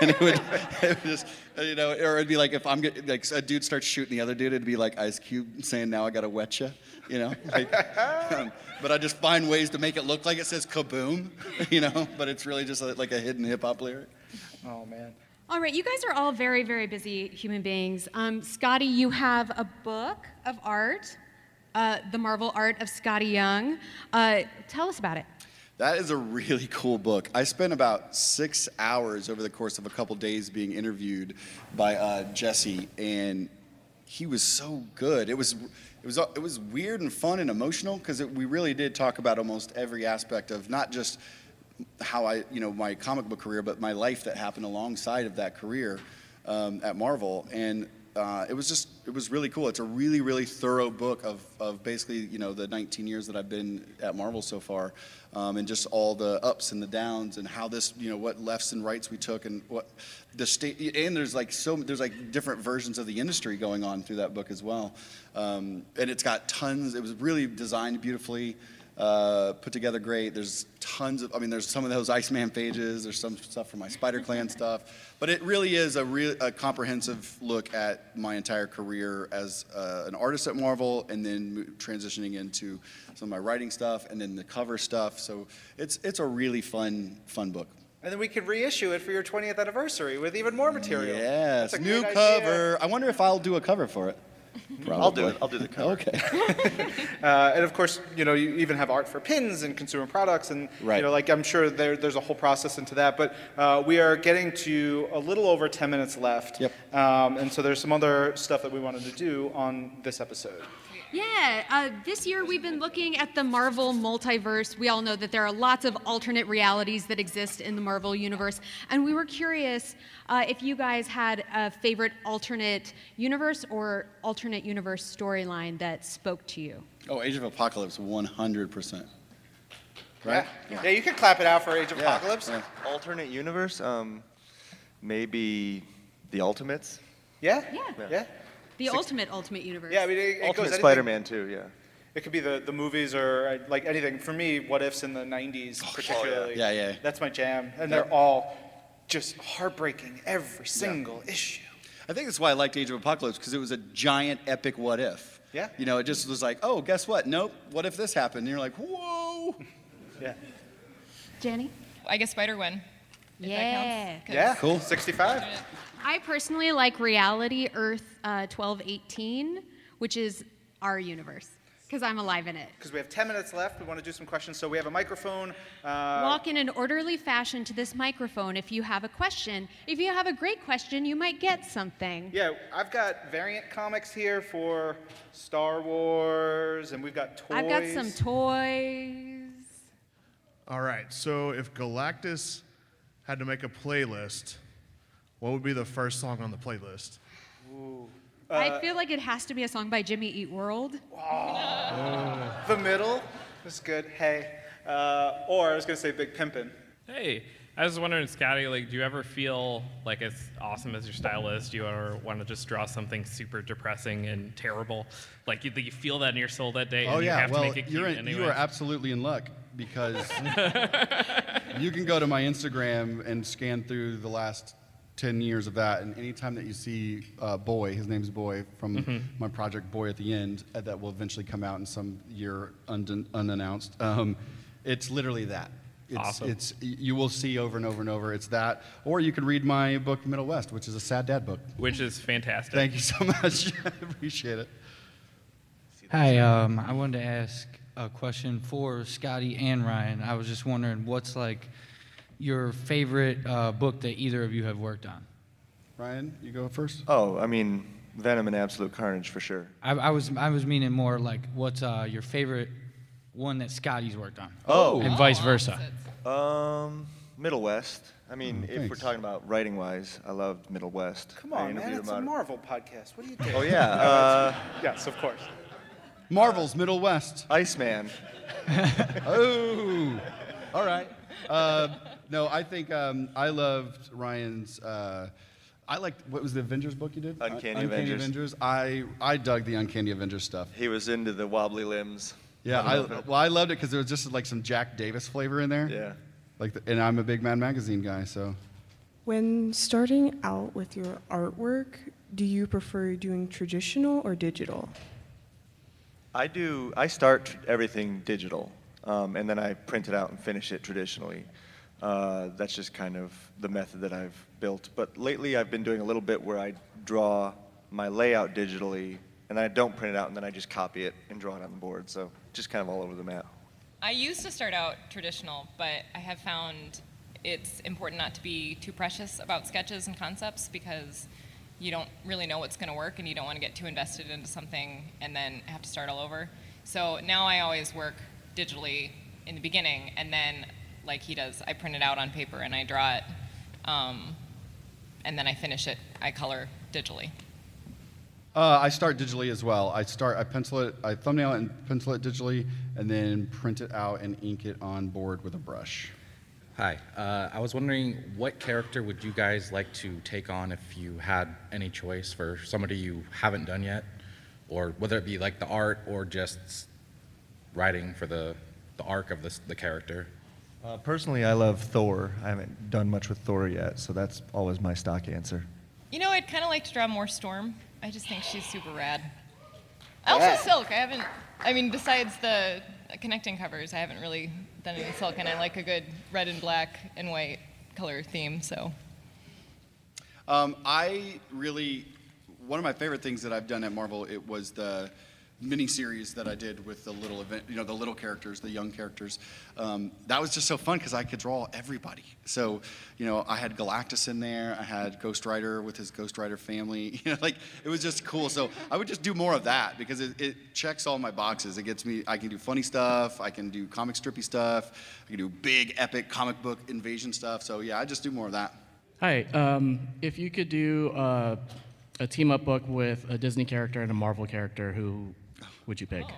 and it would, it would just you know, or it'd be like if I'm get, like a dude starts shooting the other dude, it'd be like Ice Cube saying, "Now I gotta wet you," you know. Like, um, but I just find ways to make it look like it says "kaboom," you know, but it's really just a, like a hidden hip hop lyric. Oh man. All right, you guys are all very, very busy human beings. Um, Skottie, you have a book of art, uh, The Marvel Art of Skottie Young. Uh, tell us about it. That is a really cool book. I spent about six hours over the course of a couple days being interviewed by uh, Jesse, and he was so good. It was, it was, it was weird and fun and emotional because we really did talk about almost every aspect of not just how I, you know, my comic book career, but my life that happened alongside of that career um, at Marvel. And uh, it was just, it was really cool. It's a really, really thorough book of, of basically, you know, the 19 years that I've been at Marvel so far, um, and just all the ups and the downs, and how this, you know, what lefts and rights we took, and what the state. And there's like so, there's like different versions of the industry going on through that book as well. Um, and it's got tons. It was really designed beautifully uh, put together great. There's tons of, I mean, there's some of those Iceman pages. There's some stuff from my Spider Clan stuff. But it really is a real a comprehensive look at my entire career as uh, an artist at Marvel, and then transitioning into some of my writing stuff, and then the cover stuff. So it's it's a really fun fun book. And then we could reissue it for your 20th anniversary with even more material. Yes, new cover. I wonder if I'll do a cover for it. I'll do it. I'll do the cover. Okay. Uh, and of course, you know, you even have art for pins and consumer products, and Right. you know, like I'm sure there, there's a whole process into that. But uh, we are getting to a little over 10 minutes left, Yep. um, and so there's some other stuff that we wanted to do on this episode. Yeah, uh, this year we've been looking at the Marvel multiverse. We all know that there are lots of alternate realities that exist in the Marvel universe. And we were curious uh, if you guys had a favorite alternate universe or alternate universe storyline that spoke to you. Oh, Age of Apocalypse, 100%. right? Yeah. yeah, you could clap it out for Age of Yeah, Apocalypse. yeah. Alternate universe, um, maybe the Ultimates. Yeah? Yeah. Yeah. The Six- ultimate, ultimate universe. Yeah, I mean, it, it goes Ultimate anything- Spider-Man too. Yeah. It could be the, the movies or uh, like anything. For me, what ifs in the 90s, particularly. Yeah, yeah. That's my jam. And they're all just heartbreaking, every single issue. I think that's why I liked Age of Apocalypse because it was a giant epic what if. Yeah. You know, it just was like, oh, guess what? Nope. What if this happened? And you're like, whoa. Yeah. Jenny? I guess Spider Gwen. If that Yeah. counts, 'cause- Yeah. Cool. 65. I personally like Reality Earth uh, 1218, which is our universe, because I'm alive in it. Because we have 10 minutes left. We want to do some questions. So we have a microphone. Uh, Walk in an orderly fashion to this microphone if you have a question. If you have a great question, you might get something. yeah, I've got variant comics here for Star Wars, and we've got toys. I've got some toys. All right. So if Galactus had to make a playlist, what would be the first song on the playlist? I feel like it has to be a song by Jimmy Eat World. The middle is good. Hey. Uh, or I was going to say Big Pimpin'. Hey, I was wondering, Skottie, like, do you ever feel like as awesome as your style is, do you ever want to just draw something super depressing and terrible? Like, you, you feel that in your soul that day, and Oh you yeah, have well to make it cute you're in, anyway. you are absolutely in luck because you can go to my Instagram and scan through the last ten years of that, and anytime that you see uh, Boy, his name's Boy from Mm-hmm. my project Boy at the end, uh, that will eventually come out in some year un- unannounced. Um, it's literally that. It's, Awesome. it's you will see over and over and over. It's that, or you can read my book Middle West, which is a sad dad book. which is fantastic. Thank you so much. I appreciate it. Hi, um, I wanted to ask a question for Skottie and Ryan. I was just wondering what's like your favorite uh, book that either of you have worked on. Ryan, you go first. Oh, I mean, Venom and Absolute Carnage for sure. I, I was I was meaning more like what's uh, your favorite one that Skottie's worked on, Oh. and vice versa. Um, Middle West. I mean, Oh, if we're talking about writing wise, I loved Middle West. Come on, man. It's a on- Marvel podcast. What are you doing? Oh yeah, uh, yes, of course. Marvel's Middle West. Iceman. Oh, all right. Uh, no, I think um, I loved Ryan's. Uh, I liked what was the Avengers book you did? Uncanny Un- Avengers. I I dug the Uncanny Avengers stuff. He was into the wobbly limbs. Yeah, I I, well, I loved it because there was just like some Jack Davis flavor in there. Yeah. Like, the, and I'm a big Mad Magazine guy, so. When starting out with your artwork, do you prefer doing traditional or digital? I do. I start everything digital, um, and then I print it out and finish it traditionally. Uh, that's just kind of the method that I've built. But lately, I've been doing a little bit where I draw my layout digitally, and then I don't print it out, and then I just copy it and draw it on the board. So just kind of all over the map. I used to start out traditional, but I have found it's important not to be too precious about sketches and concepts because you don't really know what's going to work and you don't want to get too invested into something and then have to start all over. So now I always work digitally in the beginning and then, like he does, I print it out on paper and I draw it. Um, and then I finish it, I color digitally. Uh, I start digitally as well. I start, I pencil it, I thumbnail it and pencil it digitally, and then print it out and ink it on board with a brush. Hi. Uh, I was wondering what character would you guys like to take on if you had any choice for somebody you haven't done yet, or whether it be like the art or just writing for the the arc of this, the character. Uh, personally, I love Thor. I haven't done much with Thor yet, so that's always my stock answer. You know, I'd kind of like to draw more Storm. I just think she's super rad. Also, Silk. I haven't. I mean, besides the connecting covers, I haven't really done any Silk, and I like a good red and black and white color theme. So, Um, I really, one of my favorite things that I've done at Marvel, it was the mini series that I did with the little event, you know, the little characters, the young characters. Um, that was just so fun because I could draw everybody. So, you know, I had Galactus in there, I had Ghost Rider with his Ghost Rider family. You know, like it was just cool. So I would just do more of that because it, it checks all my boxes. It gets me. I can do funny stuff. I can do comic strippy stuff. I can do big epic comic book invasion stuff. So yeah, I just do more of that. Hi. Um, if you could do uh, a team up book with a Disney character and a Marvel character, who would you pick? oh,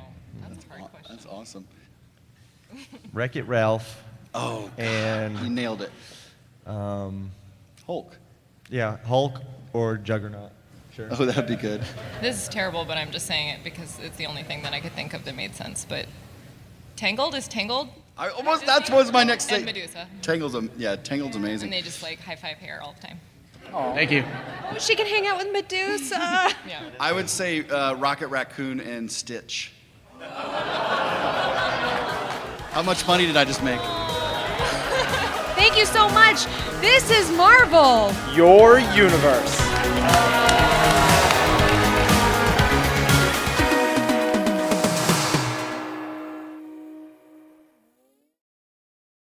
that's a hard question. That's awesome. Wreck It Ralph. Oh, and you nailed it. Um, Hulk. Yeah, Hulk or Juggernaut. Sure. Oh, that'd be good. This is terrible, but I'm just saying it because it's the only thing that I could think of that made sense. But Tangled is Tangled. I almost that was my next And thing. Medusa. Tangled's yeah, Tangled's amazing. And they just like high five hair all the time. Thank you. Oh, she can hang out with Medusa. yeah. I would say uh, Rocket Raccoon and Stitch. How much money did I just make? Thank you so much. This is Marvel. Your universe.